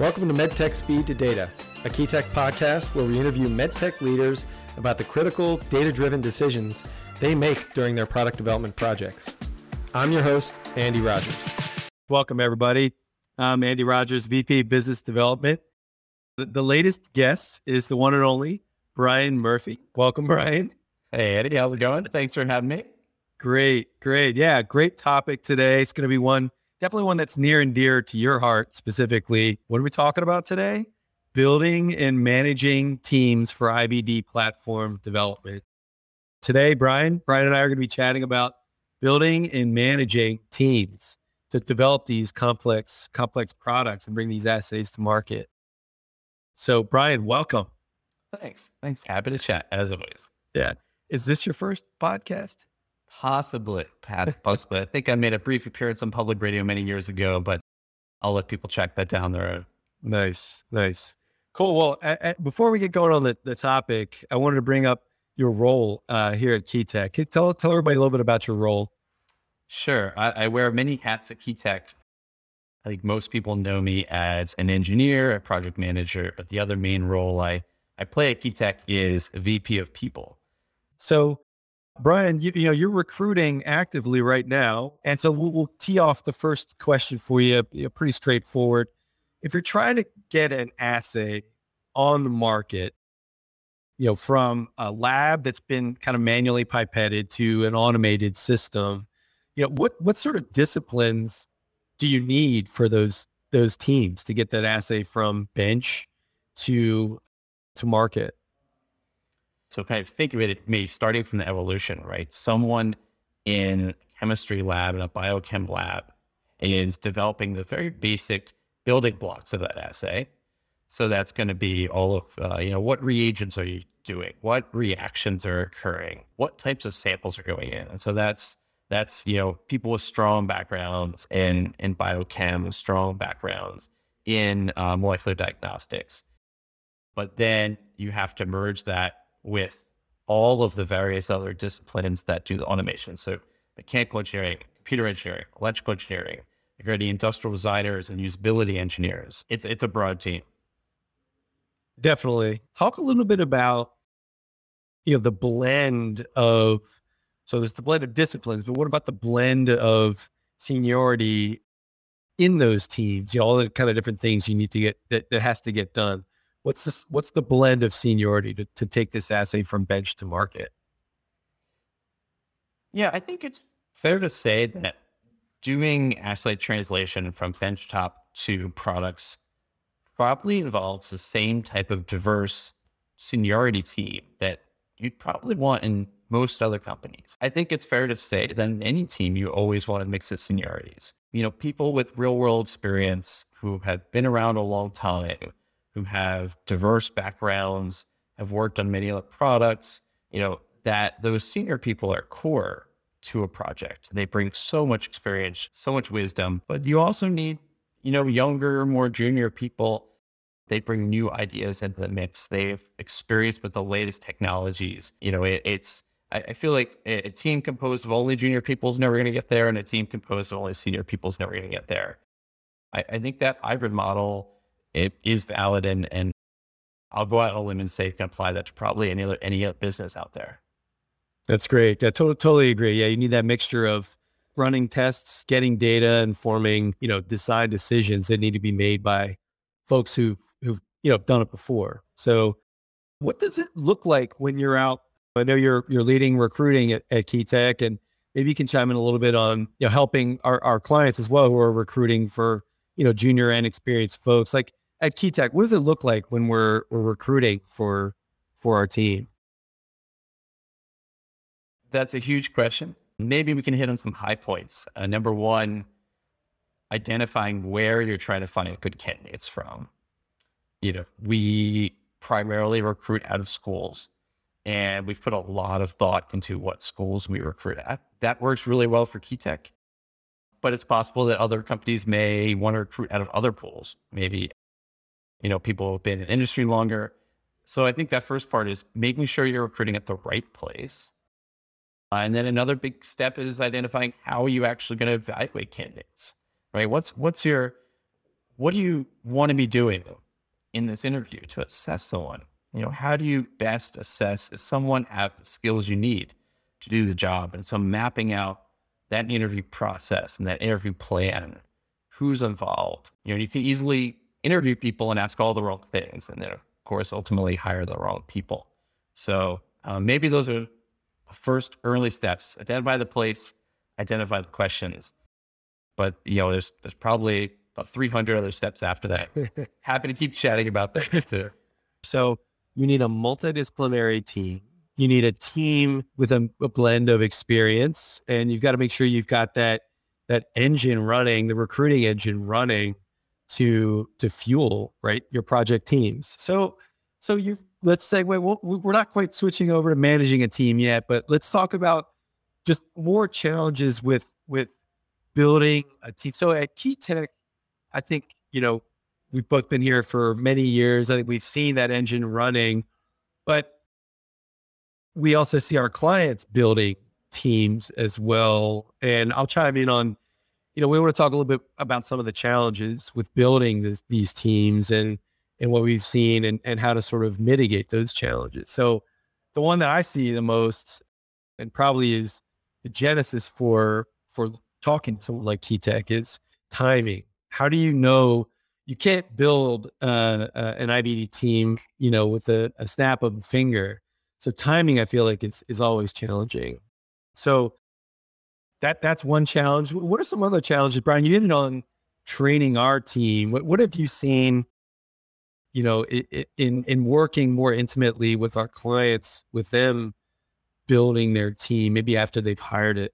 Welcome to MedTech Speed to Data, a Key Tech podcast where we interview MedTech leaders about the critical data driven decisions they make during their product development projects. I'm your host, Andy Rogers. Welcome, everybody. I'm Andy Rogers, VP Business Development. The, the latest guest is the one and only Brian Murphy. Welcome, Brian. Hey, Andy, how's it going? Thanks for having me. Great, great. Yeah, great topic today. It's going to be one definitely one that's near and dear to your heart specifically. What are we talking about today? Building and managing teams for IVD platform development. Today, Brian, Brian and I are going to be chatting about building and managing teams to develop these complex, complex products and bring these assays to market. So, Brian, welcome. Thanks. Thanks. Happy to chat as always. Yeah. Is this your first podcast? Possibly, possibly. I think I made a brief appearance on public radio many years ago, but I'll let people check that down the road. Nice, nice, cool. Well, a, a, before we get going on the, the topic, I wanted to bring up your role uh, here at Key Tech. Can you tell tell everybody a little bit about your role? Sure, I, I wear many hats at Key Tech. I think most people know me as an engineer, a project manager, but the other main role I I play at Key Tech is VP of People. So Brian, you, you, know, you're recruiting actively right now. And so we'll, we'll tee off the first question for you, pretty straightforward. If you're trying to get an assay on the market, you know, from a lab that's been kind of manually pipetted to an automated system, you know, what, what sort of disciplines do you need for those, those teams to get that assay from bench to, to market? So kind of think of it maybe starting from the evolution, right? Someone in chemistry lab in a biochem lab is developing the very basic building blocks of that assay. So that's going to be all of, uh, you know, what reagents are you doing? What reactions are occurring? What types of samples are going in? And so that's, that's, you know, people with strong backgrounds in, in biochem, strong backgrounds in uh, molecular diagnostics. But then you have to merge that with all of the various other disciplines that do the automation. So mechanical engineering, computer engineering, electrical engineering, if you're to industrial designers and usability engineers. It's it's a broad team. Definitely. Talk a little bit about you know the blend of so there's the blend of disciplines, but what about the blend of seniority in those teams? You know, all the kind of different things you need to get that, that has to get done. What's this, what's the blend of seniority to, to take this assay from bench to market? Yeah, I think it's fair to say that doing assay translation from benchtop to products probably involves the same type of diverse seniority team that you'd probably want in most other companies. I think it's fair to say that in any team, you always want a mix of seniorities. You know, people with real world experience who have been around a long time, who have diverse backgrounds, have worked on many other products, you know, that those senior people are core to a project. They bring so much experience, so much wisdom, but you also need, you know, younger, more junior people. They bring new ideas into the mix. They've experienced with the latest technologies. You know, it, it's, I, I, feel like a, a team composed of only junior people is never going to get there, and a team composed of only senior people is never going to get there. I, I think that hybrid model it is valid and and I'll go out on a limb and say you can apply that to probably any other any other business out there. That's great. Yeah, totally, totally agree. Yeah, you need that mixture of running tests, getting data, and forming you know decide decisions that need to be made by folks who've who've you know done it before. So, what does it look like when you're out? I know you're you're leading recruiting at, at Key Tech, and maybe you can chime in a little bit on you know helping our, our clients as well who are recruiting for you know junior and experienced folks. Like at Key Tech, what does it look like when we're we're recruiting for for our team? That's a huge question. Maybe we can hit on some high points. Uh, number one, identifying where you're trying to find good candidates from. You know, we primarily recruit out of schools, and we've put a lot of thought into what schools we recruit at. That works really well for Key Tech, but it's possible that other companies may want to recruit out of other pools, maybe you know, people have been in industry longer. So I think that first part is making sure you're recruiting at the right place. Uh, and then another big step is identifying how are you actually going to evaluate candidates, right? What's, what's your, what do you want to be doing in this interview to assess someone? You know, how do you best assess if someone have the skills you need to do the job? And so mapping out that interview process and that interview plan, who's involved. You know, you can easily interview people and ask all the wrong things, and then of course ultimately hire the wrong people. So um, maybe those are the first early steps. Identify the place, identify the questions. But you know, there's there's probably about 300 other steps after that. Happy to keep chatting about this too. So you need a multidisciplinary team. You need a team with a, a blend of experience, and you've got to make sure you've got that that engine running, the recruiting engine running to to fuel right your project teams. So so you let's segue. Well, we're not quite switching over to managing a team yet, but let's talk about just more challenges with with building a team. So at Key Tech, I think you know we've both been here for many years. I think we've seen that engine running, but we also see our clients building teams as well. And I'll chime in on, you know, we want to talk a little bit about some of the challenges with building this, these teams and and what we've seen and, and how to sort of mitigate those challenges. So the one that I see the most and probably is the genesis for for talking to someone like Key Tech is timing. How do you know you can't build uh, uh, an IVD team, you know, with a, a snap of a finger. So timing, I feel like is is always challenging. So that that's one challenge. What are some other challenges, Brian? You it on training our team. What what have you seen? You know, in in working more intimately with our clients, with them building their team, maybe after they've hired it.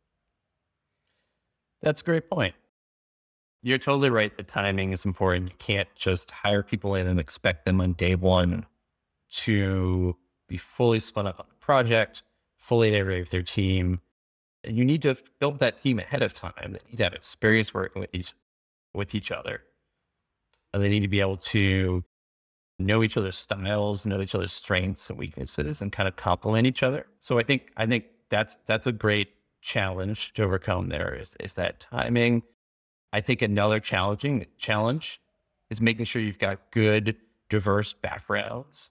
That's a great point. You're totally right. The timing is important. You can't just hire people in and expect them on day one to be fully spun up on the project, fully integrated with their team. And you need to build that team ahead of time. They need to have experience working with each with each other. And they need to be able to know each other's styles, know each other's strengths and weaknesses, and kind of complement each other. So I think I think that's that's a great challenge to overcome. There is is that timing I think another challenging challenge is making sure you've got good, diverse backgrounds,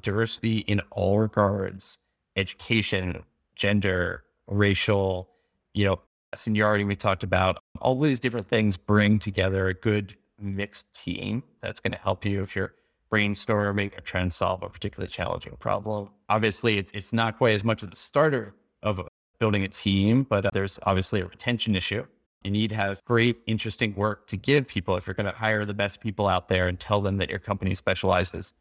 diversity in all regards, education, gender, racial, you know, seniority we talked about. All these different things bring together a good mixed team that's going to help you if you're brainstorming or trying to solve a particularly challenging problem. Obviously, it's, it's not quite as much of the starter of building a team, but uh, there's obviously a retention issue you need to have great, interesting work to give people if you're going to hire the best people out there and tell them that your company specializes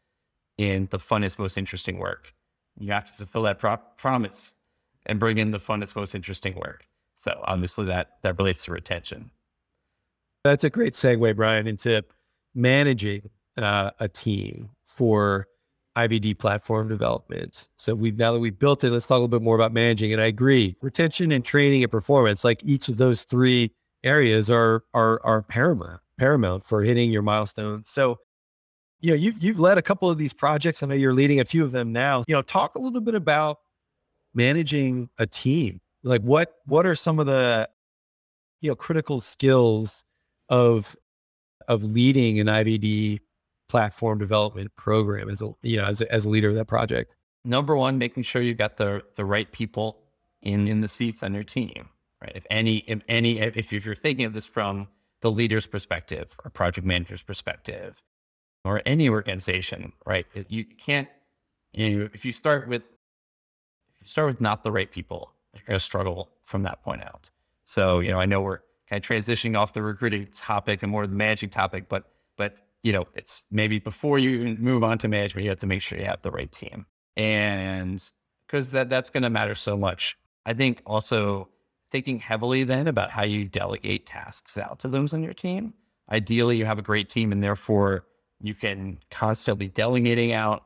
in the funnest, most interesting work. You have to fulfill that pro- promise and bring in the funnest, most interesting work. So obviously that that relates to retention. That's a great segue, Brian, into managing uh, a team for IVD platform development. So we've now that we've built it, let's talk a little bit more about managing. And I agree, retention and training and performance, like each of those three areas are are are paramount paramount for hitting your milestones. So, you know, you've you've led a couple of these projects. I know you're leading a few of them now. You know, talk a little bit about managing a team. Like what what are some of the you know critical skills of of leading an IVD platform development program as a you know as a, as a leader of that project? Number one, making sure you got the the right people in in the seats on your team. Right. If any if any if you're thinking of this from the leader's perspective or project manager's perspective or any organization, right? You can't you know, if you start with you start with not the right people, you're going to struggle from that point out. So, you know, I know we're kind of transitioning off the recruiting topic and more the managing topic, but but you know, it's maybe before you move on to management, you have to make sure you have the right team. And because that, that's going to matter so much. I think also thinking heavily then about how you delegate tasks out to those on your team. Ideally, you have a great team and therefore you can constantly delegating out,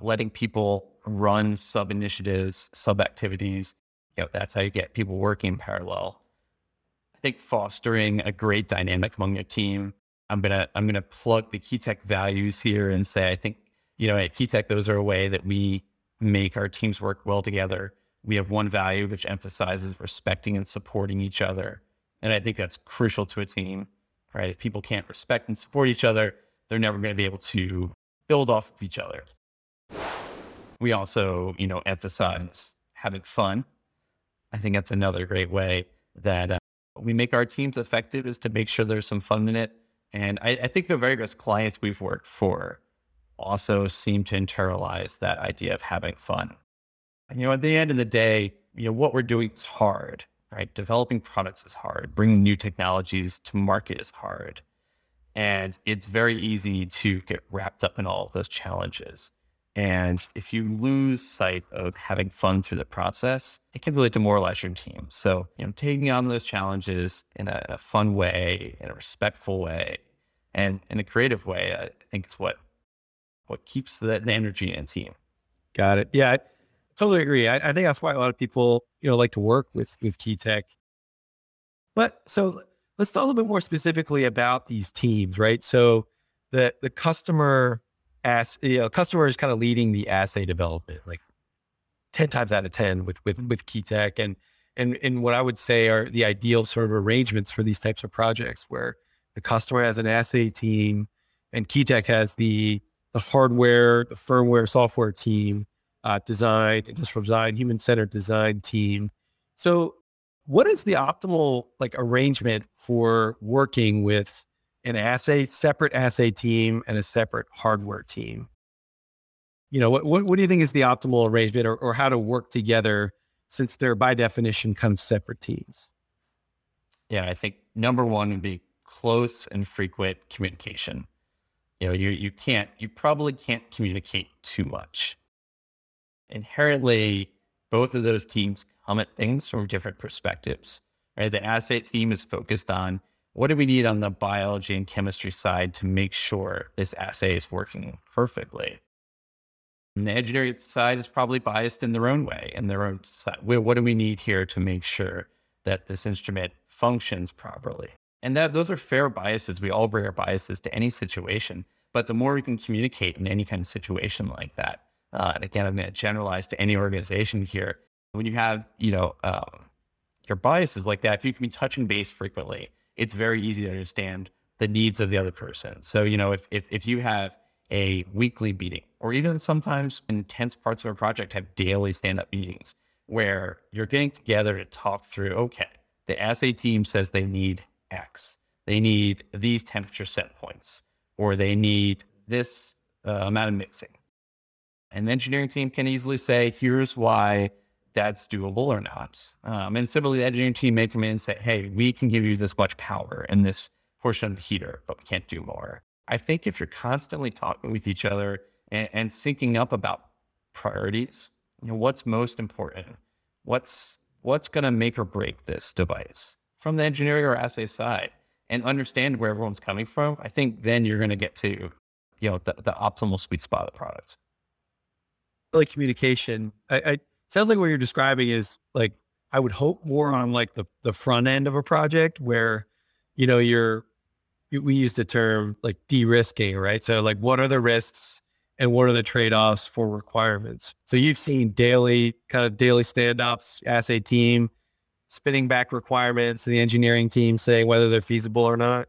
letting people run sub initiatives, sub activities. You know, that's how you get people working in parallel. I think fostering a great dynamic among your team I'm gonna I'm gonna plug the Key Tech values here and say I think you know at Key Tech those are a way that we make our teams work well together. We have one value which emphasizes respecting and supporting each other, and I think that's crucial to a team. right? If people can't respect and support each other, they're never going to be able to build off of each other. We also, you know, emphasize having fun. I think that's another great way that uh, we make our teams effective is to make sure there's some fun in it. And I, I think the very best clients we've worked for also seem to internalize that idea of having fun. You know, at the end of the day, you know, what we're doing is hard, right? Developing products is hard. Bringing new technologies to market is hard. And it's very easy to get wrapped up in all of those challenges. And if you lose sight of having fun through the process, it can really demoralize your team. So, you know, taking on those challenges in a, a fun way, in a respectful way, and in a creative way, I think is what what keeps the, the energy in team. Got it. Yeah, I totally agree. I, I think that's why a lot of people, you know, like to work with with Key Tech. But so let's talk a little bit more specifically about these teams, right? So the the customer as you know, customer is kind of leading the assay development, like 10 times out of 10 with, with, with Key Tech. And, and, and what I would say are the ideal sort of arrangements for these types of projects where the customer has an assay team and Key Tech has the, the hardware, the firmware, software team, uh, design, industrial design, human centered design team. So what is the optimal like arrangement for working with an assay, separate assay team and a separate hardware team. You know, what, what, what do you think is the optimal arrangement or, or how to work together since they're by definition kind of separate teams? Yeah, I think number one would be close and frequent communication. You know, you, you can't, you probably can't communicate too much. Inherently, both of those teams come at things from different perspectives. Right? The assay team is focused on what do we need on the biology and chemistry side to make sure this assay is working perfectly? And the engineering side is probably biased in their own way, in their own side. What do we need here to make sure that this instrument functions properly? And that those are fair biases. We all bring our biases to any situation, but the more we can communicate in any kind of situation like that, uh, and again, I'm going to generalize to any organization here. When you have, you know, um, your biases like that, if you can be touching base frequently, it's very easy to understand the needs of the other person. So, you know, if, if, if you have a weekly meeting, or even sometimes intense parts of a project have daily stand up meetings where you're getting together to talk through, okay, the assay team says they need X, they need these temperature set points, or they need this uh, amount of mixing. And the engineering team can easily say, here's why that's doable or not. Um, and similarly, the engineering team may come in and say, hey, we can give you this much power in this portion of the heater, but we can't do more. I think if you're constantly talking with each other and, and syncing up about priorities, you know, what's most important, what's what's going to make or break this device from the engineering or assay side, and understand where everyone's coming from, I think then you're going to get to you know the, the optimal sweet spot of the product. Like communication, I, I sounds like what you're describing is like I would hope more on like the the front end of a project where you know you're we use the term like de-risking, right? So like what are the risks and what are the trade-offs for requirements? So you've seen daily kind of daily stand-ups, assay team spinning back requirements and the engineering team saying whether they're feasible or not.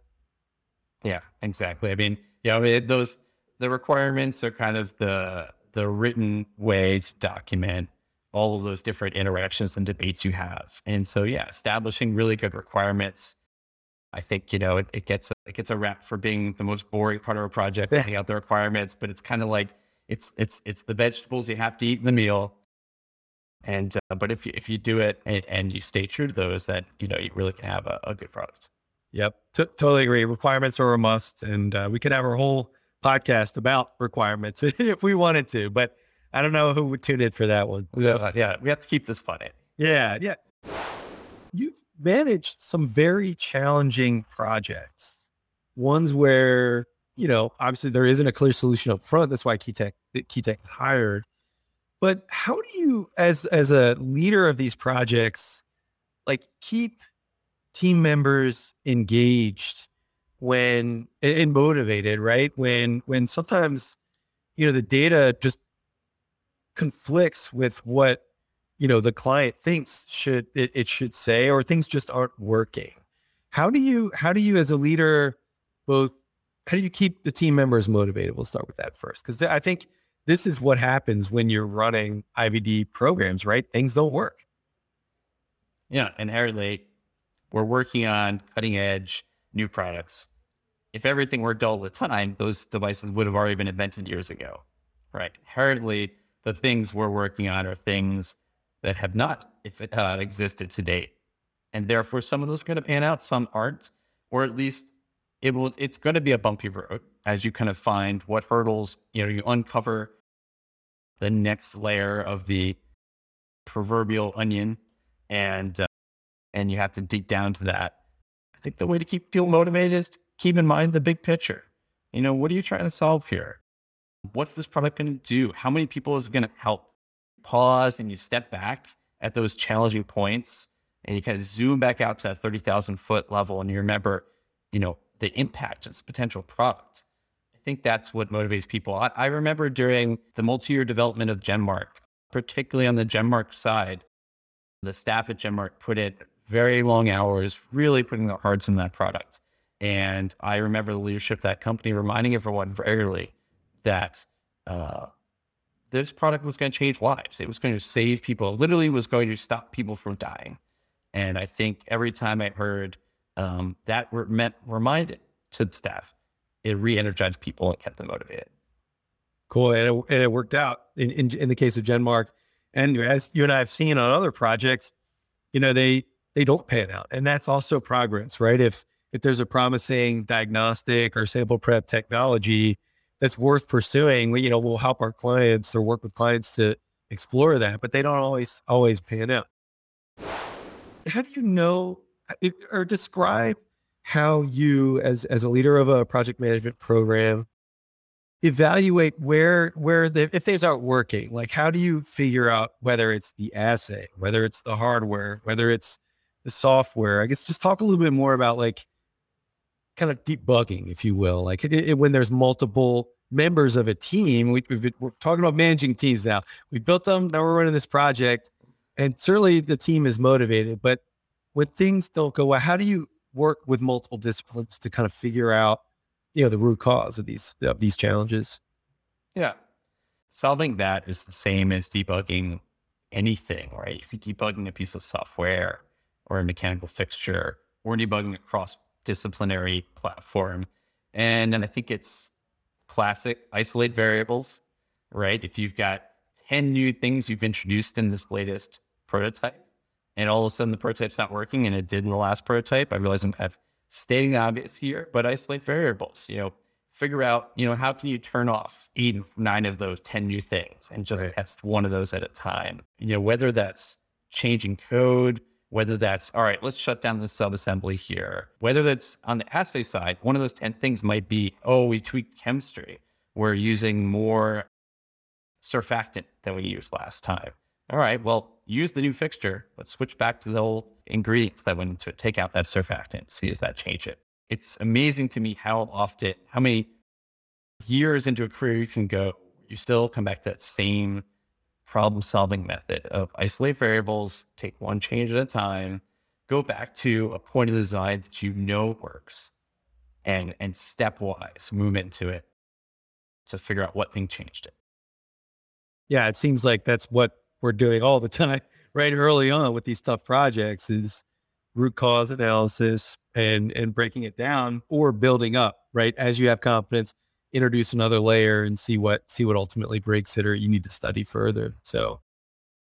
Yeah, exactly. I mean, you know, those the requirements are kind of the the written way to document all of those different interactions and debates you have. And so, yeah, establishing really good requirements. I think, you know, it, it gets, a, it gets a rap for being the most boring part of a project, laying out the requirements, but it's kind of like, it's, it's, it's the vegetables you have to eat in the meal. And, uh, but if you, if you do it and, and, you stay true to those, that, you know, you really can have a, a good product. Yep. T- totally agree. Requirements are a must. And uh, we could have our whole podcast about requirements if we wanted to, but I don't know who would tune in for that one. So, yeah, we have to keep this funny. Yeah, yeah. You've managed some very challenging projects, ones where you know obviously there isn't a clear solution up front. That's why Key Keytech Key Tech is hired. But how do you, as as a leader of these projects, like keep team members engaged when and motivated, right? When when sometimes you know the data just conflicts with what you know the client thinks should it, it should say or things just aren't working How do you how do you as a leader both how do you keep the team members motivated? We'll start with that first because I think this is what happens when you're running IVD programs, right? Things don't work. Yeah, inherently, we're working on cutting edge new products. If everything worked all the time, those devices would have already been invented years ago, right? Inherently, the things we're working on are things that have not if it, uh, existed to date, and therefore some of those are going to pan out, some aren't, or at least it will. It's going to be a bumpy road as you kind of find what hurdles you know you uncover the next layer of the proverbial onion, and uh, and you have to dig down to that. I think the way to keep people motivated is keep in mind the big picture. You know, what are you trying to solve here? What's this product going to do? How many people is it going to help? Pause and you step back at those challenging points and you kind of zoom back out to that 30,000 foot level and you remember, you know, the impact of this potential product. I think that's what motivates people. I, I remember during the multi year development of GenMark, particularly on the GenMark side, the staff at GenMark put in very long hours, really putting their hearts in that product. And I remember the leadership of that company reminding everyone regularly that uh, this product was going to change lives. It was going to save people. It literally was going to stop people from dying. And I think every time I heard um, that were meant reminded to the staff, it re-energized people and kept them motivated. Cool, and it, and it worked out in, in in the case of GenMark. And as you and I have seen on other projects, you know they they don't pan out, and that's also progress, right? If if there's a promising diagnostic or sample prep technology that's worth pursuing, We, you know, we'll help our clients or work with clients to explore that, but they don't always always pan out. How do you know or describe how you as as a leader of a project management program evaluate where where the if things aren't working like how do you figure out whether it's the assay whether it's the hardware whether it's the software i guess just talk a little bit more about like kind of debugging if you will like it, it, when there's multiple members of a team. We, have been we're talking about managing teams now. We built them now we're running this project and certainly the team is motivated but when things don't go well how do you work with multiple disciplines to kind of figure out you know the root cause of these of these challenges? Yeah. Solving that is the same as debugging anything right? If you're debugging a piece of software or a mechanical fixture or debugging a cross disciplinary platform and then i think it's classic isolate variables right if you've got 10 new things you've introduced in this latest prototype and all of a sudden the prototype's not working and it did in the last prototype i realize i'm kind of stating the obvious here, but isolate variables. You know, figure out, you know, how can you turn off eight, nine of those 10 new things and just right. test one of those at a time? You know, whether that's changing code, whether that's, all right, let's shut down the subassembly here, whether that's on the assay side, one of those 10 things might be, oh, we tweaked chemistry. We're using more surfactant than we used last time. All right, well, use the new fixture. Let's switch back to the old ingredients that went into it. Take out that surfactant. See if that change it. It's amazing to me how often, how many years into a career you can go, you still come back to that same problem solving method of isolate variables, take one change at a time, go back to a point of design that you know works, and and stepwise move into it to figure out what thing changed it. Yeah, it seems like that's what we're doing all the time, right early on with these tough projects is root cause analysis and and breaking it down or building up, right? As you have confidence, introduce another layer and see what see what ultimately breaks it or you need to study further. So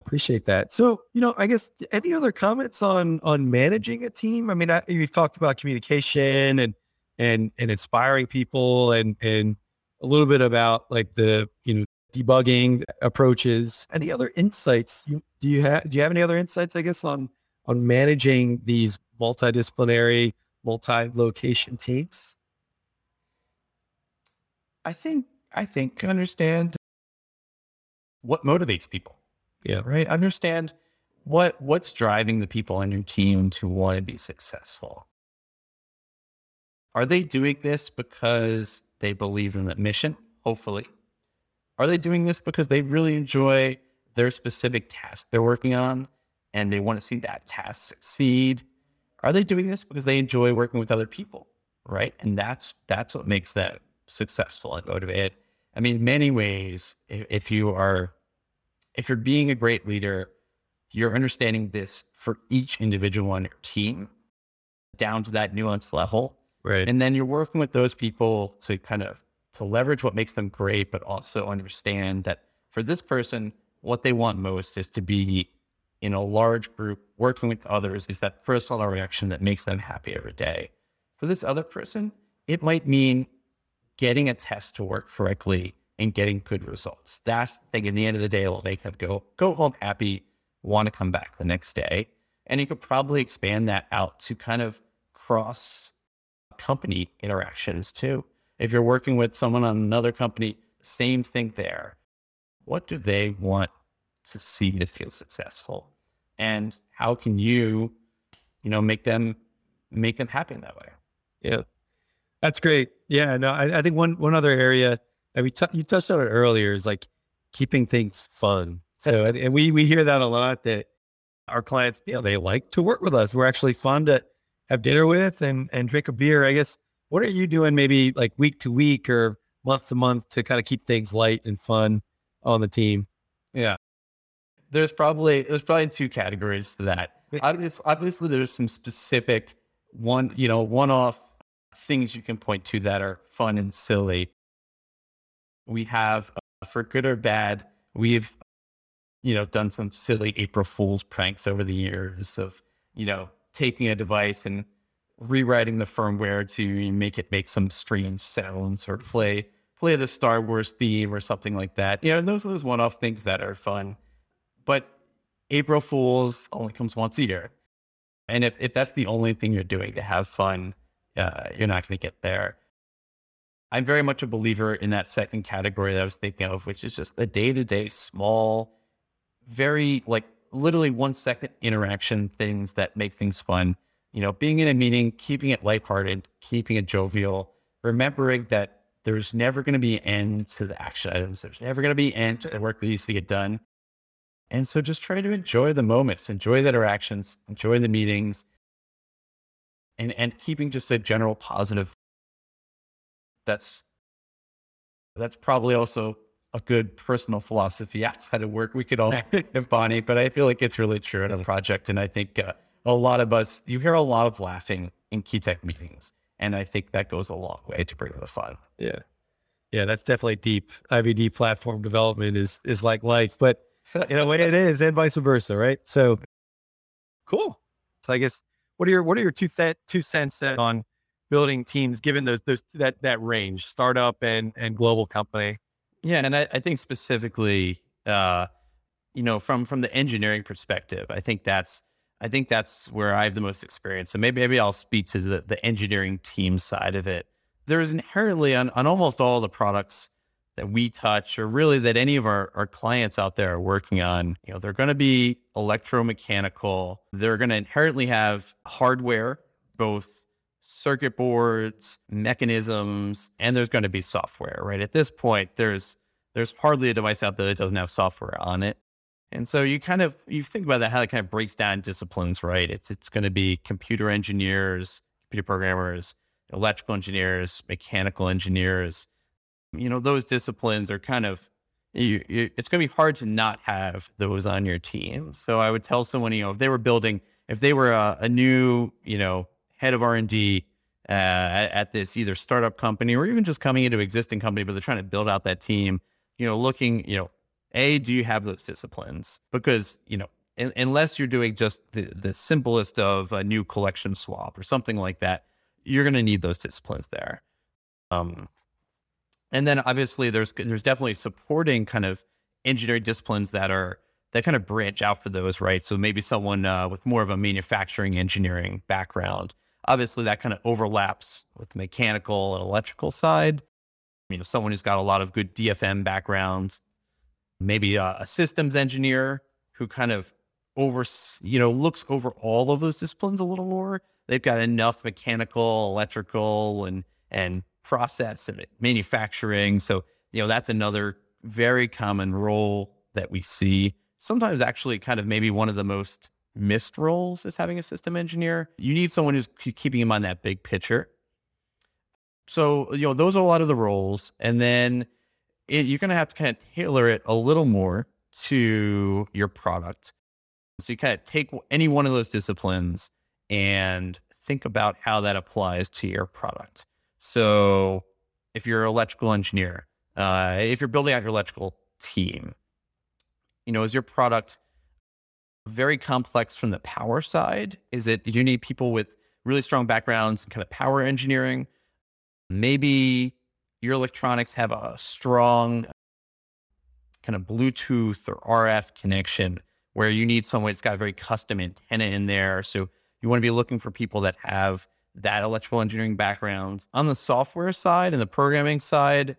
appreciate that. So, you know, I guess any other comments on on managing a team? I mean, I, you've talked about communication and and and inspiring people and and a little bit about like the you know debugging approaches. Any other insights? You, do you have do you have any other insights? I guess on on managing these multidisciplinary, multi-location teams. I think I think understand what motivates people. Yeah. Right. Understand what what's driving the people on your team to want to be successful. Are they doing this because they believe in the mission? Hopefully. Are they doing this because they really enjoy their specific task they're working on and they want to see that task succeed? Are they doing this because they enjoy working with other people? Right. And that's that's what makes them successful and motivated. I mean, many ways, if, if you are if you're being a great leader, you're understanding this for each individual on your team down to that nuanced level. Right. And then you're working with those people to kind of to leverage what makes them great, but also understand that for this person, what they want most is to be in a large group working with others is that first personal reaction that makes them happy every day. For this other person, it might mean getting a test to work correctly and getting good results. That's the thing. In the end of the day, will make them go go home happy, want to come back the next day. And you could probably expand that out to kind of cross company interactions too. If you're working with someone on another company, same thing there. What do they want to see to feel successful? And how can you, you know, make them make them happy in that way? Yeah. That's great. Yeah. No, I, I think one one other area and we t- you touched on it earlier is like keeping things fun. So and, we we hear that a lot that our clients, you know, they like to work with us. We're actually fun to have dinner with and and drink a beer. I guess what are you doing maybe like week to week or month to month to kind of keep things light and fun on the team? Yeah. There's probably there's probably two categories to that. Obviously, obviously there's some specific one, you know, one-off things you can point to that are fun and silly. We have uh, for good or bad, we've you know done some silly April Fools pranks over the years of, you know, taking a device and rewriting the firmware to make it make some strange sounds or play play the Star Wars theme or something like that. You know, those are those one-off things that are fun. But April Fools only comes once a year. And if, if that's the only thing you're doing to have fun, uh, you're not going to get there. I'm very much a believer in that second category that I was thinking of, which is just the day to day, small, very like literally one second interaction things that make things fun. You know, being in a meeting, keeping it lighthearted, keeping it jovial, remembering that there's never going to be an end to the action items. There's never going to be an end to the work that needs to get done. And so just try to enjoy the moments, enjoy the interactions, enjoy the meetings, and, and keeping just a general positive. That's that's probably also a good personal philosophy outside of work. We could all embody, but I feel like it's really true in a project. And I think uh, a lot of us, you hear a lot of laughing in key tech meetings. And I think that goes a long way to bring the fun. Yeah. Yeah, that's definitely deep. IVD platform development is is like life, but in a way it is, and vice versa, right? So cool. So I guess what are your what are your two th- two cents on building teams given those those that that range, startup and and global company? Yeah, and I, I think specifically, uh, you know, from from the engineering perspective, I think that's I think that's where I have the most experience. So maybe maybe I'll speak to the the engineering team side of it. There is inherently on, on almost all the products that we touch or really that any of our, our clients out there are working on, you know, they're going to be electromechanical. They're going to inherently have hardware, both circuit boards, mechanisms, and there's going to be software, right? At this point, there's there's hardly a device out there that doesn't have software on it. And so you kind of you think about that how it kind of breaks down disciplines, right? It's it's going to be computer engineers, computer programmers, electrical engineers, mechanical engineers, you know, those disciplines are kind of, you, you, it's going to be hard to not have those on your team. So I would tell someone, you know, if they were building, if they were a, a new, you know, head of R&D uh, at, at, this either startup company or even just coming into existing company, but they're trying to build out that team, you know, looking, you know, A, do you have those disciplines? Because, you know, in, unless you're doing just the, the simplest of a new collection swap or something like that, you're going to need those disciplines there. Um, and then obviously there's there's definitely supporting kind of engineering disciplines that are that kind of branch out for those, right? So maybe someone uh, with more of a manufacturing engineering background. Obviously, that kind of overlaps with the mechanical and electrical side. You know, someone who's got a lot of good DFM background, maybe a, a systems engineer who kind of over, you know, looks over all of those disciplines a little more. They've got enough mechanical, electrical, and and process and manufacturing. So, you know, that's another very common role that we see. Sometimes actually kind of maybe one of the most missed roles is having a system engineer. You need someone who's keeping in mind that big picture. So, you know, those are a lot of the roles. And then it, you're going to have to kind of tailor it a little more to your product. So you kind of take any one of those disciplines and think about how that applies to your product. So if you're an electrical engineer, uh, if you're building out your electrical team, you know, is your product very complex from the power side? Is it, do you need people with really strong backgrounds in kind of power engineering? Maybe your electronics have a strong kind of Bluetooth or RF connection where you need someone that's got a very custom antenna in there. So you want to be looking for people that have that electrical engineering background. On the software side and the programming side,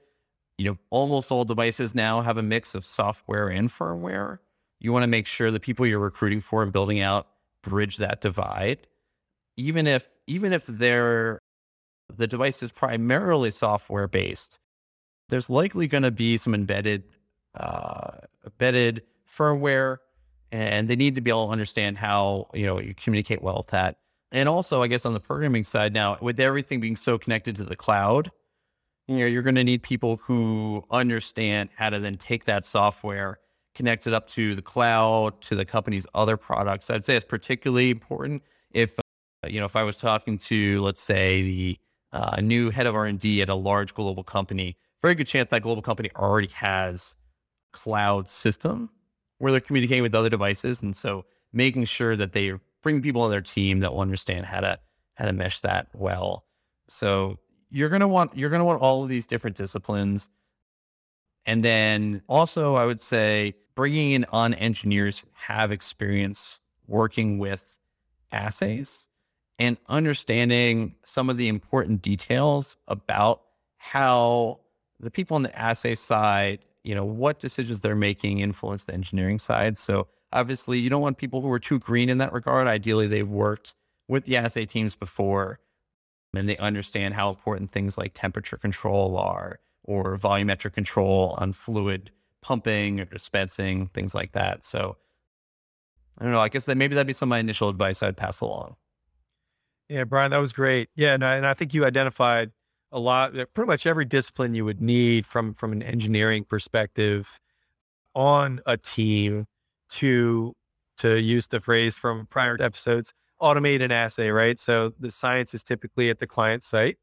you know, almost all devices now have a mix of software and firmware. You want to make sure the people you're recruiting for and building out bridge that divide. Even if even if they're the device is primarily software based, there's likely going to be some embedded uh, embedded firmware, and they need to be able to understand how you know you communicate well with that. And also, I guess on the programming side now, with everything being so connected to the cloud, you know, you're going to need people who understand how to then take that software, connect it up to the cloud, to the company's other products. I'd say it's particularly important if, uh, you know, if I was talking to, let's say, the uh, new head of R&D at a large global company, very good chance that global company already has cloud system where they're communicating with other devices. And so making sure that they bring people on their team that will understand how to, how to mesh that well. So you're going to want you're to want all of these different disciplines and then also i would say bringing in on engineers who have experience working with assays and understanding some of the important details about how the people on the assay side you know what decisions they're making influence the engineering side so obviously you don't want people who are too green in that regard ideally they've worked with the assay teams before and they understand how important things like temperature control are or volumetric control on fluid pumping or dispensing, things like that. So I don't know. I guess that maybe that'd be some of my initial advice I'd pass along. Yeah, Brian, that was great. Yeah, and I, and I think you identified a lot, pretty much every discipline you would need from from an engineering perspective on a team to to use the phrase from prior episodes automate an assay, right? So the science is typically at the client site.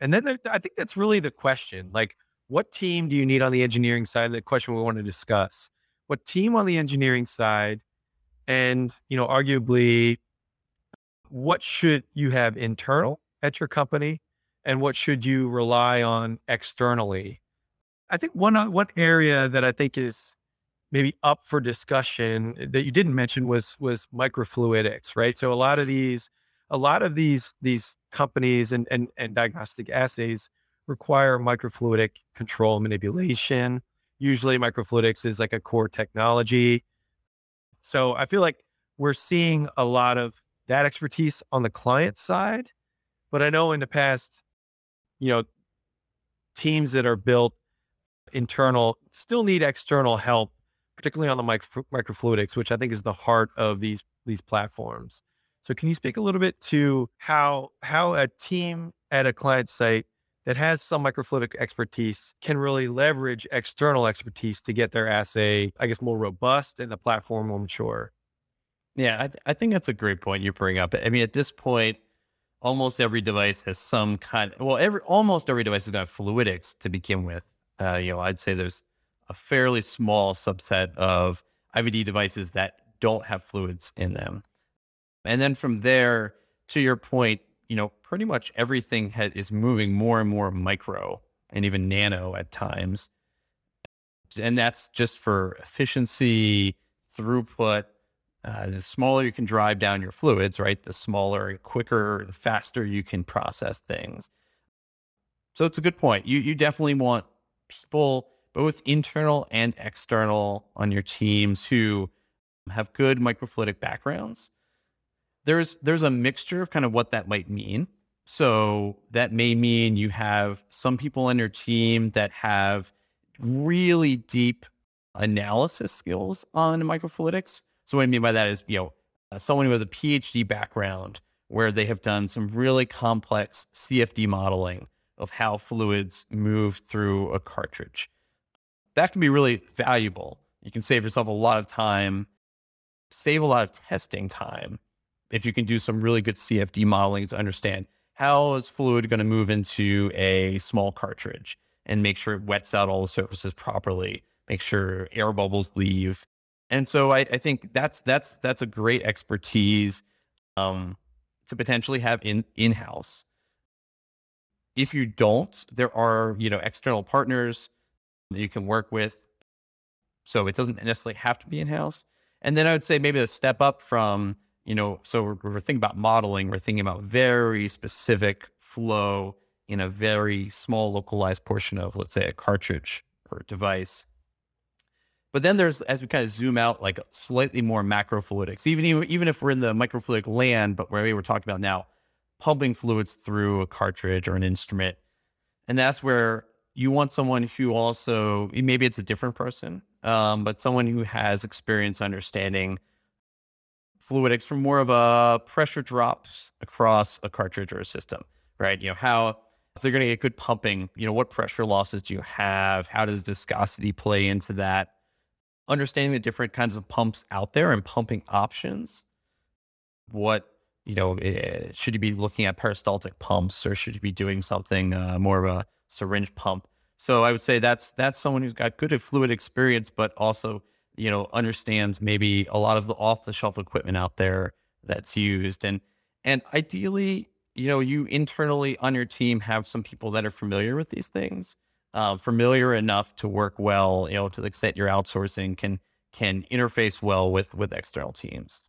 And then I think that's really the question. Like, what team do you need on the engineering side? The question we want to discuss. What team on the engineering side, and you know, arguably, what should you have internal at your company, and what should you rely on externally? I think one one area that I think is maybe up for discussion eh, that you didn't mention was was microfluidics, right? So a lot of these a lot of these these companies and and, and diagnostic assays require microfluidic control manipulation. Usually microfluidics is like a core technology. So I feel like we're seeing a lot of that expertise on the client side, but I know in the past, you know, teams that are built internal still need external help particularly on the micro, microfluidics, which I think is the heart of these these platforms. So, can you speak a little bit to how how a team at a client site that has some microfluidic expertise can really leverage external expertise to get their assay, I guess, more robust and the platform more mature? Yeah, I, th- I think that's a great point you bring up. I mean, at this point, almost every device has some kind. Well, every almost every device has got fluidics to begin with. Uh, you know, I'd say there's a fairly small subset of IVD devices that don't have fluids in them. And then from there, to your point, you know, pretty much everything ha- is moving more and more micro and even nano at times. And that's just for efficiency, throughput. Uh, the smaller you can drive down your fluids, right? The smaller quicker, the faster you can process things. So it's a good point. You you definitely want people both internal and external on your teams who have good microfluidic backgrounds. There's there's a mixture of kind of what that might mean. So that may mean you have some people on your team that have really deep analysis skills on microfluidics. So what I mean by that is, you know, uh, someone who has a PhD background where they have done some really complex CFD modeling of how fluids move through a cartridge. That can be really valuable. You can save yourself a lot of time, save a lot of testing time if you can do some really good CFD modeling to understand how is fluid going to move into a small cartridge and make sure it wets out all the surfaces properly, make sure air bubbles leave. And so I, I think that's that's that's a great expertise um, to potentially have in in house. If you don't, there are you know external partners that you can work with, so it doesn't necessarily have to be in house. And then I would say maybe a step up from you know, so we're, we're thinking about modeling, we're thinking about very specific flow in a very small localized portion of, let's say, a cartridge or device. But then there's, as we kind of zoom out, like slightly more macrofluidics, even, even if we're in the microfluidic land, but where we're talking about now, pumping fluids through a cartridge or an instrument. And that's where you want someone who also, maybe it's a different person, um, but someone who has experience understanding fluidics from more of a pressure drops across a cartridge or a system, right? You know, how if they're going to get good pumping, you know, what pressure losses do you have? How does viscosity play into that? Understanding the different kinds of pumps out there and pumping options. What, you know, eh, should you be looking at peristaltic pumps or should you be doing something uh, more of a syringe pump? So I would say that's that's someone who's got good fluid experience, but also you know, understands maybe a lot of the off the shelf equipment out there that's used. And and ideally, you know, you internally on your team have some people that are familiar with these things, uh, familiar enough to work well, you know, to the extent you're outsourcing can can interface well with with external teams.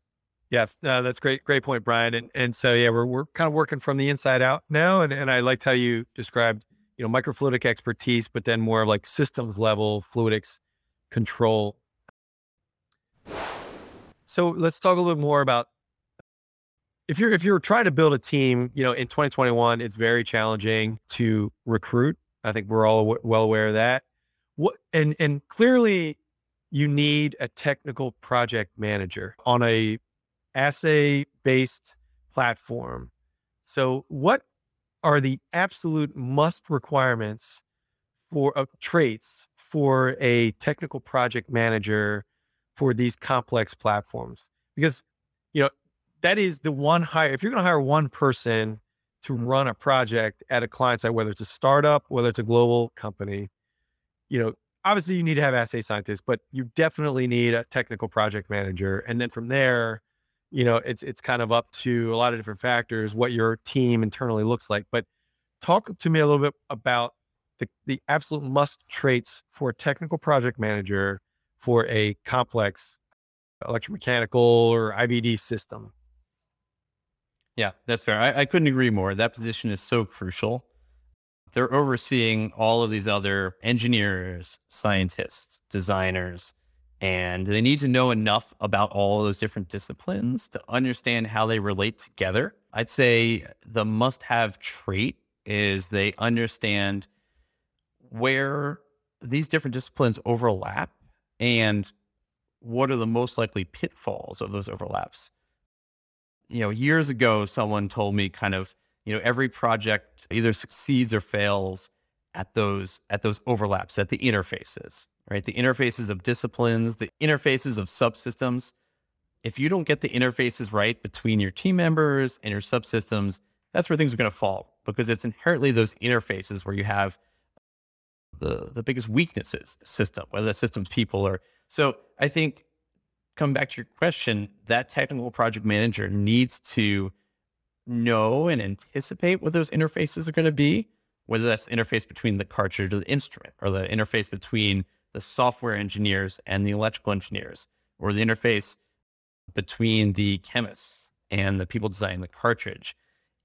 Yeah, that's great. Great point, Brian. And and so yeah, we're we're kind of working from the inside out now. And and I liked how you described, you know, microfluidic expertise, but then more of like systems level fluidics control so let's talk a little bit more about if you're if you're trying to build a team, you know, in 2021, it's very challenging to recruit. I think we're all w- well aware of that. What and and clearly, you need a technical project manager on a assay based platform. So, what are the absolute must requirements for uh, traits for a technical project manager for these complex platforms. Because you know that is the one hire if you're going to hire one person to run a project at a client site whether it's a startup whether it's a global company you know obviously you need to have assay scientists but you definitely need a technical project manager. And then from there you know it's it's kind of up to a lot of different factors what your team internally looks like but talk to me a little bit about the, the absolute must traits for a technical project manager for a complex electromechanical or IVD system. Yeah, that's fair. I, I couldn't agree more. That position is so crucial. They're overseeing all of these other engineers, scientists, designers, and they need to know enough about all those different disciplines to understand how they relate together. I'd say the must have trait is they understand where these different disciplines overlap and what are the most likely pitfalls of those overlaps? You know, years ago, someone told me kind of, you know, every project either succeeds or fails at those at those overlaps, at the interfaces, right? The interfaces of disciplines, the interfaces of subsystems. If you don't get the interfaces right between your team members and your subsystems, that's where things are going to fall because it's inherently those interfaces where you have the the biggest weaknesses system, whether the system's people or so. I think coming back to your question, that technical project manager needs to know and anticipate what those interfaces are going to be, whether that's interface between the cartridge or the instrument, or the interface between the software engineers and the electrical engineers, or the interface between the chemists and the people designing the cartridge.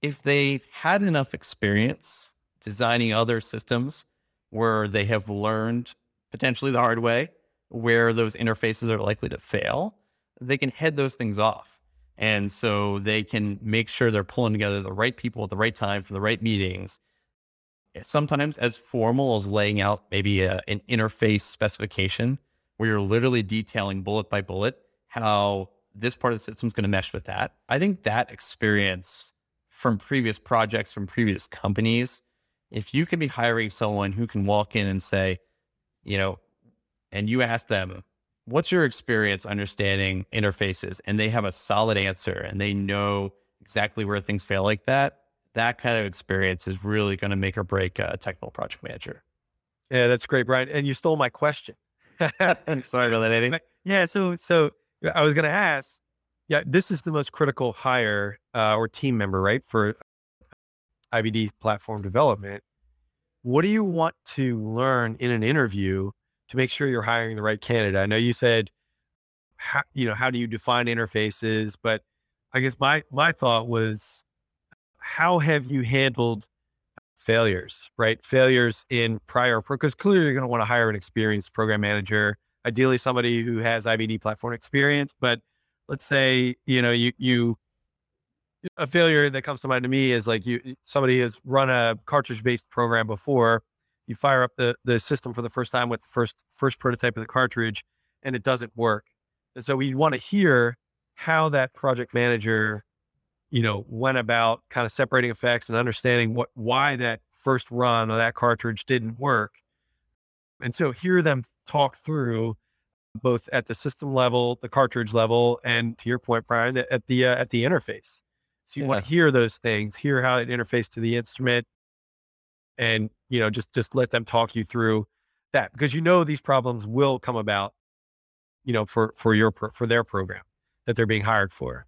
If they've had enough experience designing other systems where they have learned potentially the hard way where those interfaces are likely to fail, they can head those things off. And so they can make sure they're pulling together the right people at the right time for the right meetings. Sometimes as formal as laying out maybe a, an interface specification where you're literally detailing bullet by bullet how this part of the system is going to mesh with that. I think that experience from previous projects, from previous companies, if you can be hiring someone who can walk in and say, you know, and you ask them, what's your experience understanding interfaces? And they have a solid answer and they know exactly where things fail like that. That kind of experience is really going to make or break a technical project manager. Yeah, that's great, Brian. And you stole my question. Sorry about that, Eddie. Yeah. So, so I was going to ask, yeah, this is the most critical hire uh, or team member, right? For IVD platform development. What do you want to learn in an interview to make sure you're hiring the right candidate? I know you said, how, you know, how do you define interfaces? But I guess my my thought was, how have you handled failures? Right, failures in prior because clearly you're going to want to hire an experienced program manager, ideally somebody who has IVD platform experience. But let's say you know you you a failure that comes to mind to me is like you somebody has run a cartridge based program before you fire up the the system for the first time with the first first prototype of the cartridge and it doesn't work and so we want to hear how that project manager you know went about kind of separating effects and understanding what why that first run of that cartridge didn't work and so hear them talk through both at the system level the cartridge level and to your point brian at the uh, at the interface so you yeah. want to hear those things, hear how it interfaces to the instrument, and you know just just let them talk you through that because you know these problems will come about, you know, for for your for their program that they're being hired for.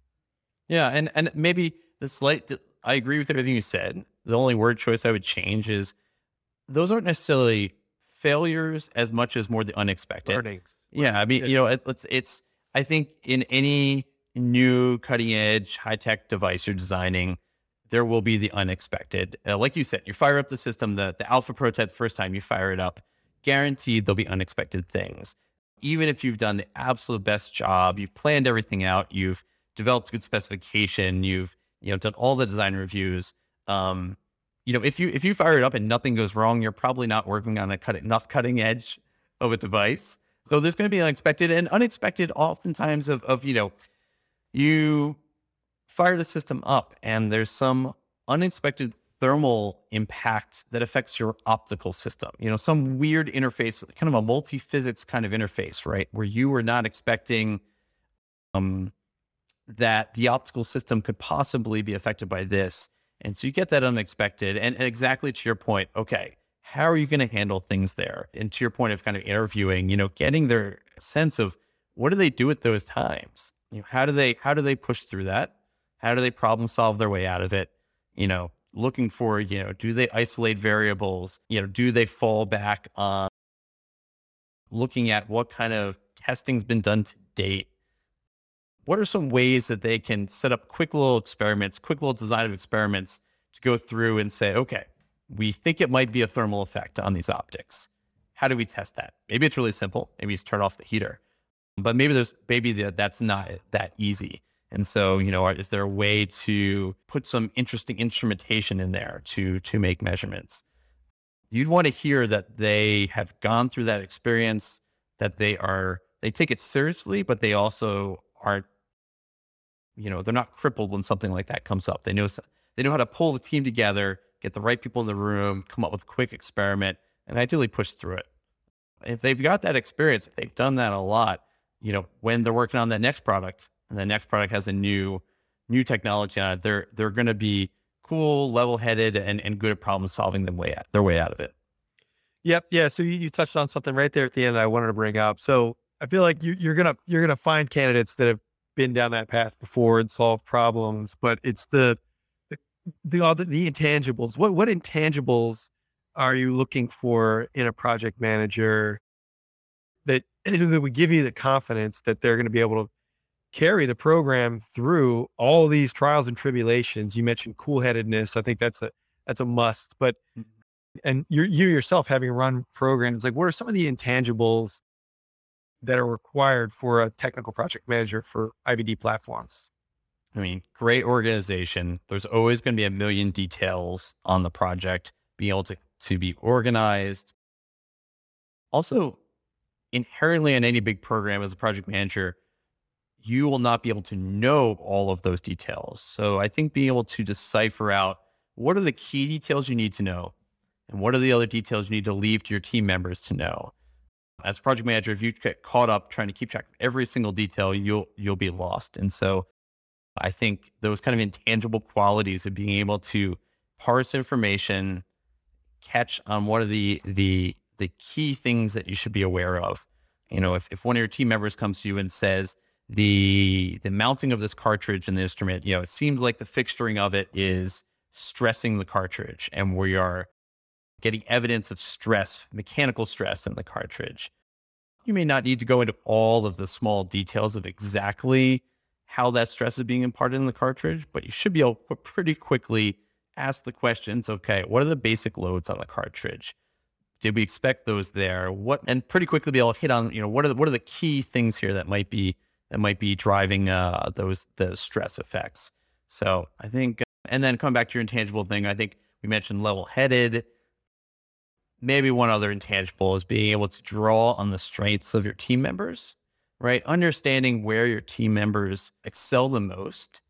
Yeah, and and maybe the slight. I agree with everything you said. The only word choice I would change is those aren't necessarily failures as much as more the unexpected. Learnings. Yeah, I mean, you know, it, it's it's. I think in any new cutting edge high tech device you're designing, there will be the unexpected. Uh, like you said, you fire up the system, the, the alpha prototype first time you fire it up, guaranteed there'll be unexpected things. Even if you've done the absolute best job, you've planned everything out, you've developed good specification, you've you know done all the design reviews. Um, you know, if you if you fire it up and nothing goes wrong, you're probably not working on a cut, enough cutting edge of a device. So there's going to be unexpected and unexpected oftentimes of, of you know you fire the system up and there's some unexpected thermal impact that affects your optical system. You know, some weird interface, kind of a multi-physics kind of interface, right? Where you were not expecting um, that the optical system could possibly be affected by this. And so you get that unexpected. And, and exactly to your point, okay, how are you going to handle things there? And to your point of kind of interviewing, you know, getting their sense of what do they do at those times? You know, how do they how do they push through that? How do they problem solve their way out of it? You know, looking for, you know, do they isolate variables? You know, do they fall back on looking at what kind of testing's been done to date? What are some ways that they can set up quick little experiments, quick little design of experiments to go through and say, okay, we think it might be a thermal effect on these optics. How do we test that? Maybe it's really simple. Maybe it's turn off the heater. But maybe there's maybe that that's not that easy. And so, you know, is there a way to put some interesting instrumentation in there to to make measurements? You'd want to hear that they have gone through that experience, that they are they take it seriously, but they also aren't, you know, they're not crippled when something like that comes up. They know they know how to pull the team together, get the right people in the room, come up with a quick experiment, and ideally push through it. If they've got that experience, if they've done that a lot, you know, when they're working on that next product and the next product has a new new technology on it, they're they're going to be cool, level headed, and and good at problem solving them way out, their way out of it. Yep. Yeah. So you, you touched on something right there at the end I wanted to bring up. So I feel like you, you're gonna you're gonna find candidates that have been down that path before and solved problems, but it's the the the, the, the intangibles. What what intangibles are you looking for in a project manager that that would give you the confidence that they're going to be able to carry the program through all these trials and tribulations. You mentioned cool headedness. I think that's a that's a must. But mm-hmm. and you you yourself having run programs, like what are some of the intangibles that are required for a technical project manager for IVD platforms? I mean, great organization. There's always going to be a million details on the project. Being able to to be organized. Also, inherently in any big program as a project manager, you will not be able to know all of those details. So I think being able to decipher out what are the key details you need to know and what are the other details you need to leave to your team members to know. As a project manager, if you get caught up trying to keep track of every single detail, you'll you'll be lost. And so I think those kind of intangible qualities of being able to parse information, catch on what are the the the key things that you should be aware of. You know, if, if one of your team members comes to you and says, the the mounting of this cartridge in the instrument, you know, it seems like the fixturing of it is stressing the cartridge, and we are getting evidence of stress, mechanical stress in the cartridge. You may not need to go into all of the small details of exactly how that stress is being imparted in the cartridge, but you should be able to pretty quickly ask the questions okay, what are the basic loads on the cartridge? Did we expect those there? What and pretty quickly be able to hit on, you know, what are the, what are the key things here that might be that might be driving uh, those the stress effects. So I think, and then coming back to your intangible thing, I think we mentioned level headed. Maybe one other intangible is being able to draw on the strengths of your team members, right? Understanding where your team members excel the most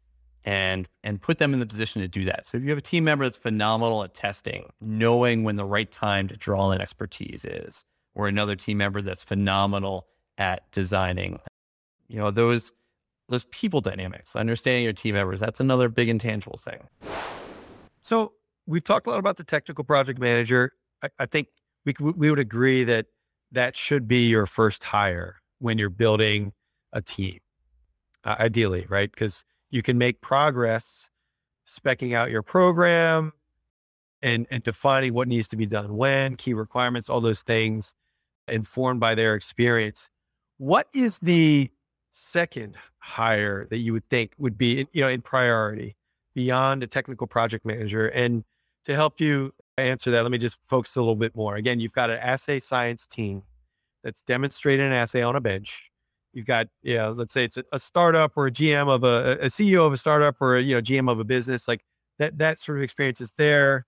and and put them in the position to do that. So if you have a team member that's phenomenal at testing, knowing when the right time to draw in expertise is, or another team member that's phenomenal at designing you know, those those people dynamics, understanding your team members, that's another big intangible thing. So we've talked a lot about the technical project manager. I, I think we we would agree that that should be your first hire when you're building a team, uh, ideally, right? Because you can make progress specking out your program and and defining what needs to be done when, key requirements, all those things informed by their experience. What is the second hire that you would think would be, you know, in priority beyond a technical project manager? And to help you answer that, let me just focus a little bit more. Again, you've got an assay science team that's demonstrated an assay on a bench. You've got, you know, let's say it's a, a startup or a GM of a, a CEO of a startup or a, you know, GM of a business like that, that sort of experience is there.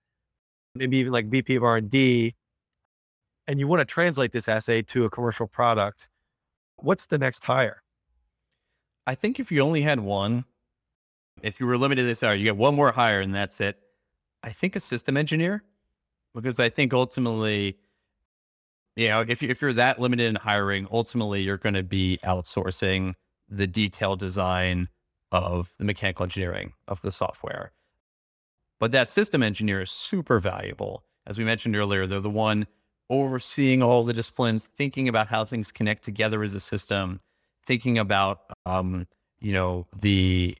Maybe even like VP of R&D. And you want to translate this assay to a commercial product. What's the next hire? I think if you only had one, if you were limited this hour, you get one more hire and that's it. I think a system engineer, because I think ultimately, you know, if, you, if you're that limited in hiring, ultimately you're going to be outsourcing the detailed design of the mechanical engineering of the software. But that system engineer is super valuable. As we mentioned earlier, they're the one overseeing all the disciplines, thinking about how things connect together as a system, thinking about um, you know the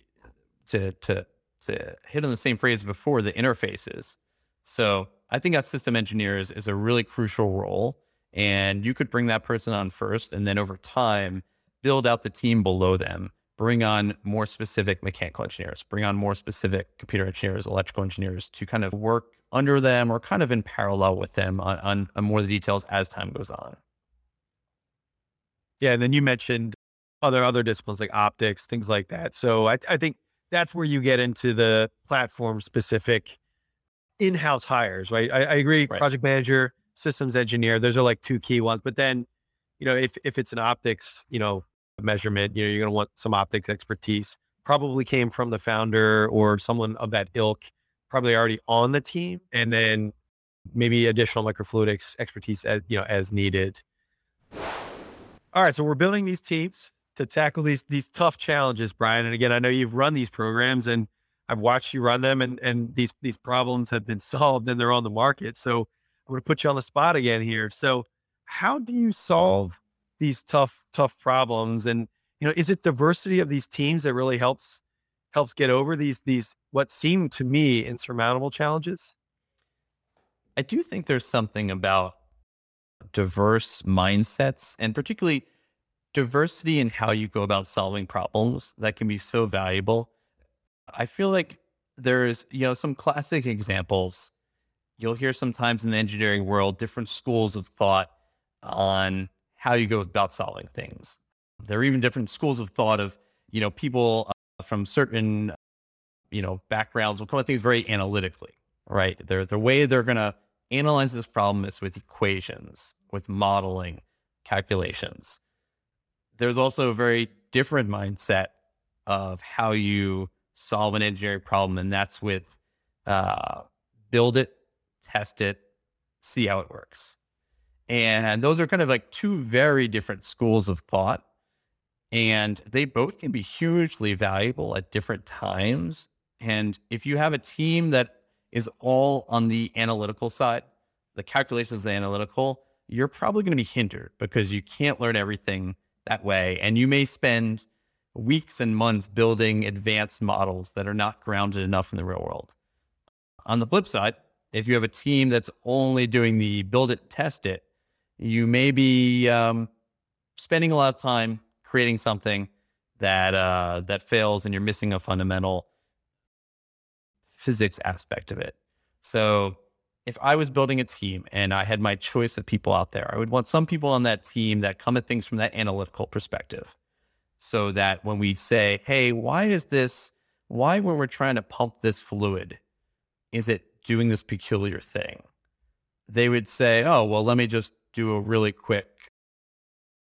to to to hit on the same phrase before the interfaces. So I think that system engineers is a really crucial role, and you could bring that person on first, and then over time build out the team below them. Bring on more specific mechanical engineers, bring on more specific computer engineers, electrical engineers to kind of work under them or kind of in parallel with them on, on, on more of the details as time goes on. Yeah, and then you mentioned other other disciplines like optics, things like that. So I, I think that's where you get into the platform specific in-house hires, right? I, I agree. Right. Project manager, systems engineer, those are like two key ones. But then, you know, if if it's an optics, you know, measurement, you know, you're going to want some optics expertise. Probably came from the founder or someone of that ilk, probably already on the team, and then maybe additional microfluidics expertise as you know as needed. All right, so we're building these teams to tackle these these tough challenges, Brian. And again, I know you've run these programs and I've watched you run them and and these these problems have been solved and they're on the market. So I'm going to put you on the spot again here. So how do you solve these tough tough problems and you know is it diversity of these teams that really helps helps get over these these what seem to me insurmountable challenges? I do think there's something about diverse mindsets and particularly diversity in how you go about solving problems that can be so valuable. I feel like there's, you know, some classic examples. You'll hear sometimes in the engineering world different schools of thought on how you go about solving things. There are even different schools of thought of, you know, people uh, from certain, you know, backgrounds will come at things very analytically, right? They're, the way they're going to analyze this problem is with equations, with modeling, calculations there's also a very different mindset of how you solve an engineering problem, and that's with uh, build it, test it, see how it works. And those are kind of like two very different schools of thought. And they both can be hugely valuable at different times. And if you have a team that is all on the analytical side, the calculations, the analytical, you're probably going to be hindered because you can't learn everything that way. And you may spend weeks and months building advanced models that are not grounded enough in the real world. On the flip side, if you have a team that's only doing the build it, test it, you may be um, spending a lot of time creating something that uh, that fails, and you're missing a fundamental physics aspect of it. So, if I was building a team and I had my choice of people out there, I would want some people on that team that come at things from that analytical perspective, so that when we say, "Hey, why is this? Why when we're trying to pump this fluid, is it doing this peculiar thing?" They would say, "Oh, well, let me just do a really quick,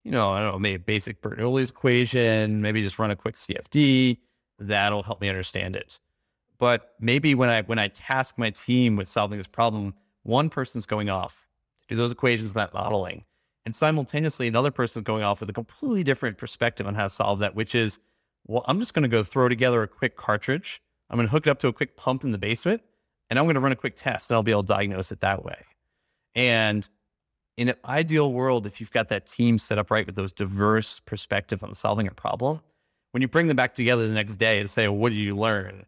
you know, I don't know, maybe basic Bernoulli's equation, maybe just run a quick CFD. That'll help me understand it. But maybe when I when I task my team with solving this problem, one person's going off to do those equations, that modeling, and simultaneously another person's going off with a completely different perspective on how to solve that, which is, well, I'm just going to go throw together a quick cartridge. I'm going to hook it up to a quick pump in the basement, and I'm going to run a quick test, and I'll be able to diagnose it that way. And in an ideal world, if you've got that team set up right with those diverse perspective on solving a problem, when you bring them back together the next day and say, well, what did you learn?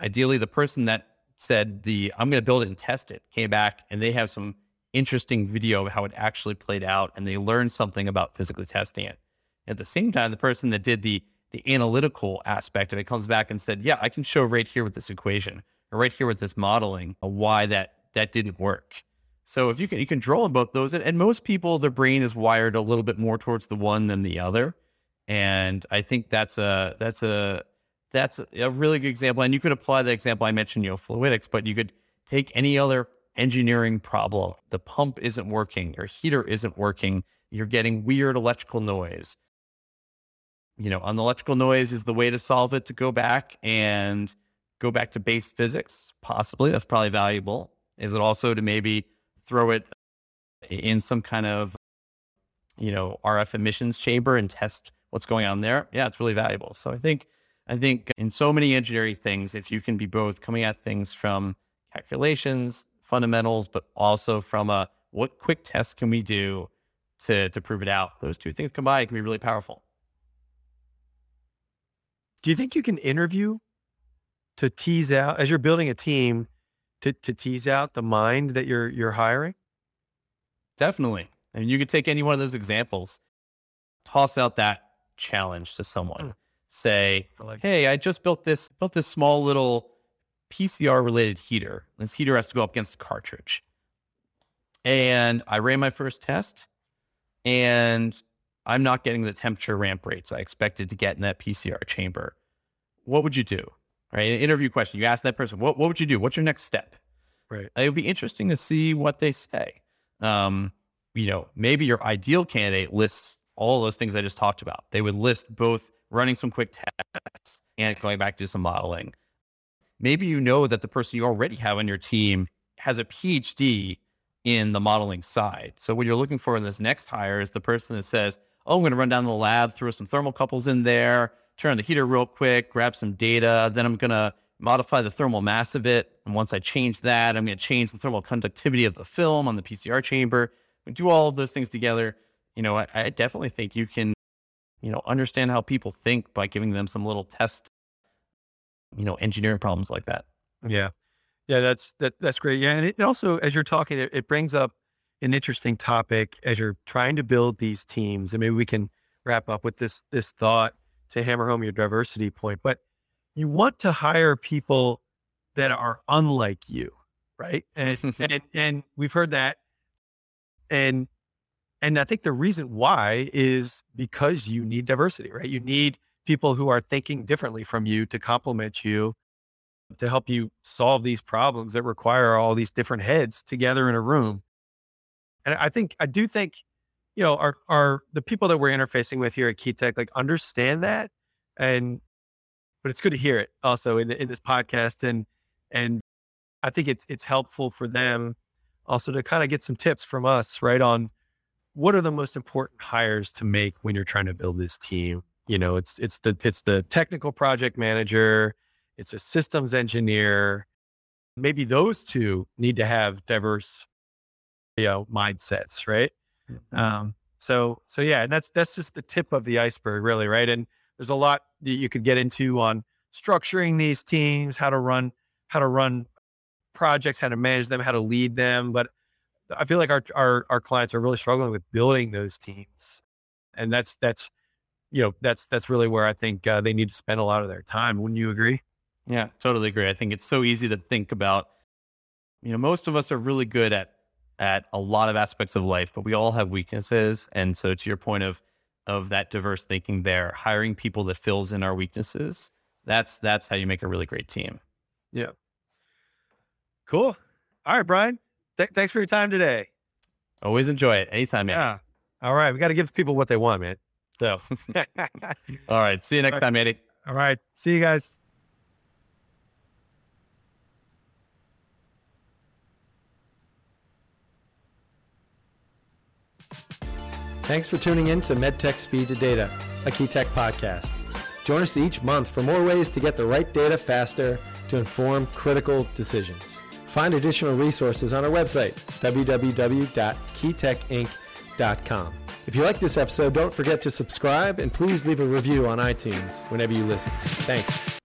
Ideally, the person that said the I'm going to build it and test it came back and they have some interesting video of how it actually played out and they learned something about physically testing it. At the same time, the person that did the the analytical aspect of it comes back and said, yeah, I can show right here with this equation or right here with this modeling uh, why that that didn't work. So if you can you can draw on both those, and, and most people their brain is wired a little bit more towards the one than the other, and I think that's a that's a that's a really good example. And you could apply the example I mentioned, you know, fluidics, but you could take any other engineering problem. The pump isn't working, your heater isn't working, you're getting weird electrical noise. You know, on the electrical noise is the way to solve it to go back and go back to base physics, possibly. That's probably valuable. Is it also to maybe throw it in some kind of, you know, RF emissions chamber and test what's going on there. Yeah, it's really valuable. So I think, I think in so many engineering things, if you can be both coming at things from calculations, fundamentals, but also from a what quick tests can we do to to prove it out? Those two things combined can be really powerful. Do you think you can interview to tease out as you're building a team? to to tease out the mind that you're you're hiring? Definitely. I mean, you could take any one of those examples, toss out that challenge to someone. Mm. Say, like "Hey, I just built this built this small little PCR related heater. This heater has to go up against a cartridge, and I ran my first test, and I'm not getting the temperature ramp rates I expected to get in that PCR chamber. What would you do? right? An interview question. You ask that person, what, what would you do? What's your next step? Right. It would be interesting to see what they say. Um, you know, maybe your ideal candidate lists all those things I just talked about. They would list both running some quick tests and going back to some modeling. Maybe you know that the person you already have on your team has a PhD in the modeling side. So what you're looking for in this next hire is the person that says, "Oh, I'm going to run down to the lab, throw some thermocouples in there, turn on the heater real quick, grab some data. Then I'm going to modify the thermal mass of it. And once I change that, I'm going to change the thermal conductivity of the film on the PCR chamber. And do all of those things together. You know, I, I definitely think you can, you know, understand how people think by giving them some little test, you know, engineering problems like that. Yeah. Yeah, that's that that's great. Yeah. And it also, as you're talking, it, it brings up an interesting topic as you're trying to build these teams. And maybe we can wrap up with this this thought to hammer home your diversity point, but you want to hire people that are unlike you, right? And and, and we've heard that, and and I think the reason why is because you need diversity, right? You need people who are thinking differently from you to complement you, to help you solve these problems that require all these different heads together in a room. And I think I do think you know, our our the people that we're interfacing with here at Key Tech like understand that, and but it's good to hear it also in in this podcast, and and I think it's it's helpful for them also to kind of get some tips from us, right, on what are the most important hires to make when you're trying to build this team. You know, it's it's the it's the technical project manager, it's a systems engineer. Maybe those two need to have diverse, you know, mindsets, right? Mm-hmm. Um, so so yeah, and that's that's just the tip of the iceberg, really, right? And there's a lot that you could get into on structuring these teams, how to run how to run projects, how to manage them, how to lead them. But I feel like our our our clients are really struggling with building those teams, and that's that's you know that's that's really where I think uh, they need to spend a lot of their time. Wouldn't you agree? Yeah, totally agree. I think it's so easy to think about. You know, most of us are really good at at a lot of aspects of life, but we all have weaknesses. And so, to your point of of that diverse thinking, there, hiring people that fills in our weaknesses, that's that's how you make a really great team. Yeah. Cool. All right, Brian. Th- thanks for your time today. Always enjoy it. Anytime, man. Yeah. All right. We got to give people what they want, man. So, all right. See you next time, Andy. all right. See you guys. Thanks for tuning in to MedTech Speed to Data, a Key Tech podcast. Join us each month for more ways to get the right data faster to inform critical decisions. Find additional resources on our website, www.keytechinc.com. If you like this episode, don't forget to subscribe and please leave a review on iTunes whenever you listen. Thanks.